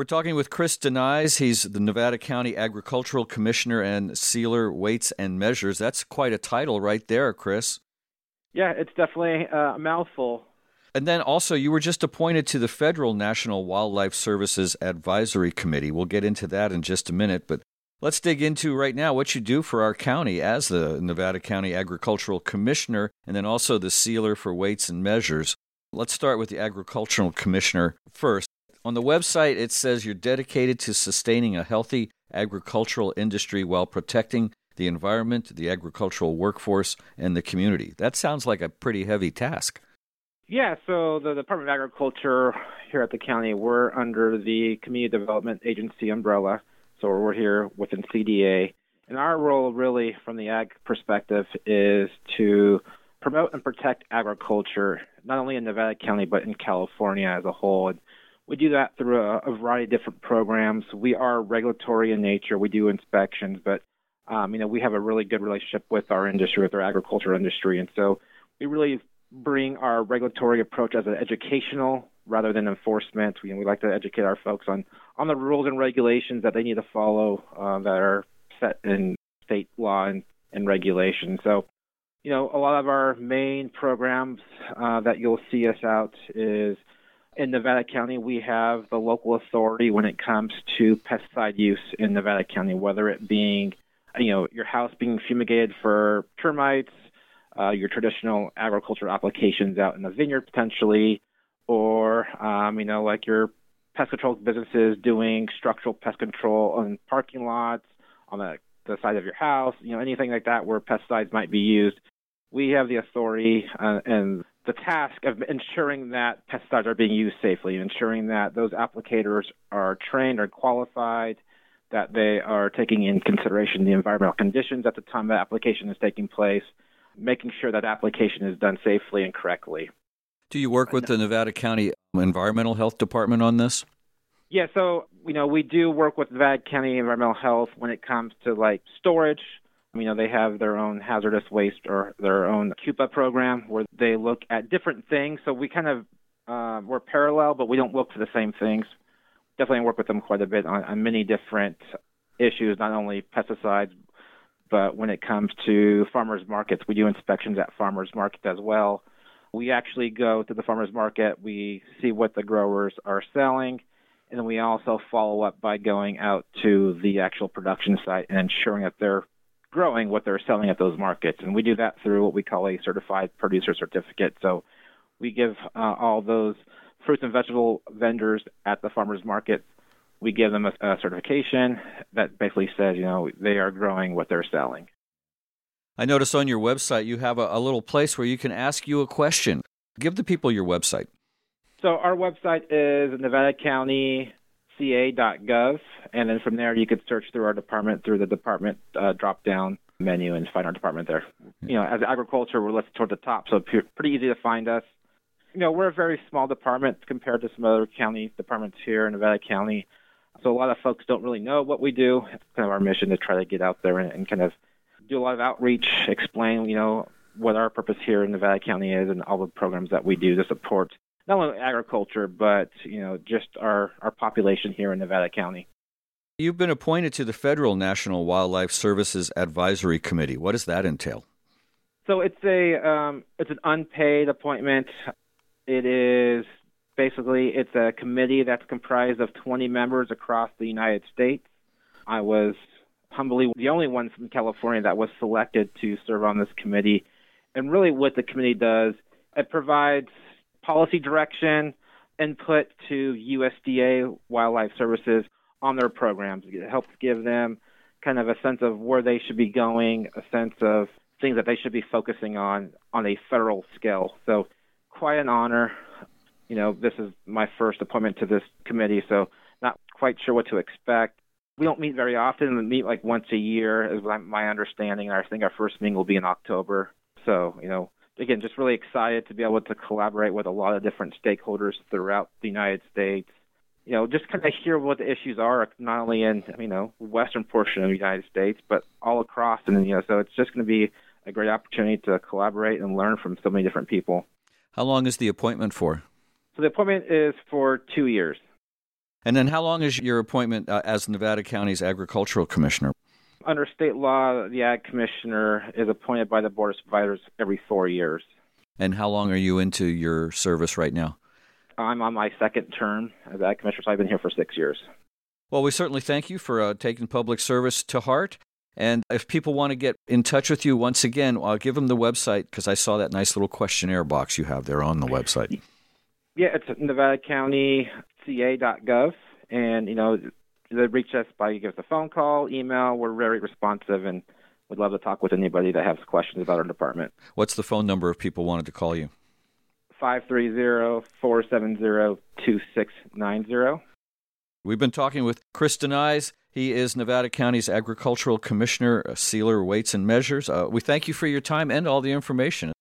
We're talking with Chris de Nijs. He's the Nevada County Agricultural Commissioner and Sealer Weights and Measures. That's quite a title right there, Chris. Yeah, it's definitely uh, a mouthful. And then also, you were just appointed to the Federal National Wildlife Services Advisory Committee. We'll get into that in just a minute, but let's dig into right now what you do for our county as the Nevada County Agricultural Commissioner and then also the Sealer for Weights and Measures. Let's start with the Agricultural Commissioner first. On the website, it says you're dedicated to sustaining a healthy agricultural industry while protecting the environment, the agricultural workforce, and the community. That sounds like a pretty heavy task. Yeah, so the Department of Agriculture here at the county, we're under the Community Development Agency umbrella. So we're here within CDA. And our role, really, from the ag perspective, is to promote and protect agriculture, not only in Nevada County, but in California as a whole. We do that through a, a, variety of different programs. We are regulatory in nature. We do inspections, but um, you know we have a really good relationship with our industry, with our agriculture industry, and so we really bring our regulatory approach as an educational rather than enforcement. We, we like to educate our folks on on the rules and regulations that they need to follow uh, that are set in state law and, and regulation. So you know, a lot of our main programs uh, that you'll see us out is in Nevada County, we have the local authority when it comes to pesticide use in Nevada County, whether it being, you know, your house being fumigated for termites, uh, your traditional agricultural applications out in the vineyard potentially, or, um, you know, like your pest control businesses doing structural pest control on parking lots, on the, the side of your house, you know, anything like that where pesticides might be used. We have the authority uh, and the task of ensuring that pesticides are being used safely, ensuring that those applicators are trained or qualified, that they are taking in consideration the environmental conditions at the time the application is taking place, making sure that application is done safely and correctly. Do you work with the Nevada County Environmental Health Department on this? Yeah, so you know we do work with Nevada County Environmental Health when it comes to like storage, you know, they have their own hazardous waste or their own CUPA program where they look at different things. So we kind of uh, we're parallel, but we don't look for the same things. Definitely work with them quite a bit on, on many different issues, not only pesticides, but when it comes to farmers markets, we do inspections at farmers markets as well. We actually go to the farmers market, we see what the growers are selling, and then we also follow up by going out to the actual production site and ensuring that they're growing what they're selling at those markets. And we do that through what we call a certified producer certificate. So we give uh, all those fruits and vegetable vendors at the farmers market, we give them a, a certification that basically says, you know, they are growing what they're selling. I notice on your website you have a, a little place where you can ask you a question. Give the people your website. So our website is Nevada County ca.gov, and then from there you could search through our department through the department uh, drop down menu and find our department there. You know, as agriculture, we're listed toward the top, so pretty easy to find us. You know, we're a very small department compared to some other county departments here in Nevada County. So a lot of folks don't really know what we do. It's kind of our mission to try to get out there and, and kind of do a lot of outreach, explain, you know, what our purpose here in Nevada County is and all the programs that we do to support not only agriculture, but you know, just our our population here in Nevada County. You've been appointed to the Federal National Wildlife Services Advisory Committee. What does that entail? So it's a um, it's an unpaid appointment. It is basically it's a committee that's comprised of 20 members across the United States. I was humbly the only one from California that was selected to serve on this committee. And really, what the committee does, it provides policy direction, input to USDA Wildlife Services on their programs. It helps give them kind of a sense of where they should be going, a sense of things that they should be focusing on on a federal scale. So, quite an honor. You know, this is my first appointment to this committee, so not quite sure what to expect. We don't meet very often. We meet like once a year, is my understanding. I think our first meeting will be in October. So, you know, again, just really excited to be able to collaborate with a lot of different stakeholders throughout the United States. You know, just kind of hear what the issues are, not only in you know western portion of the United States, but all across. And you know, so it's just going to be a great opportunity to collaborate and learn from so many different people. How long is the appointment for? So the appointment is for two years. And then how long is your appointment uh, as Nevada County's agricultural commissioner? Under state law, the ag commissioner is appointed by the board of supervisors every four years. And how long are you into your service right now? I'm on my second term as ag commissioner, so I've been here for six years. Well, we certainly thank you for uh, taking public service to heart. And if people want to get in touch with you, once again, I'll give them the website because I saw that nice little questionnaire box you have there on the website. Yeah, it's nevadacountyca.gov, and you know they reach us by give us a phone call, email. We're very responsive, and would love to talk with anybody that has questions about our department. What's the phone number if people wanted to call you? 530-470-2690. We've been talking with Chris de Nijs. He is Nevada County's Agricultural Commissioner, Sealer Weights and Measures. Uh, we thank you for your time and all the information.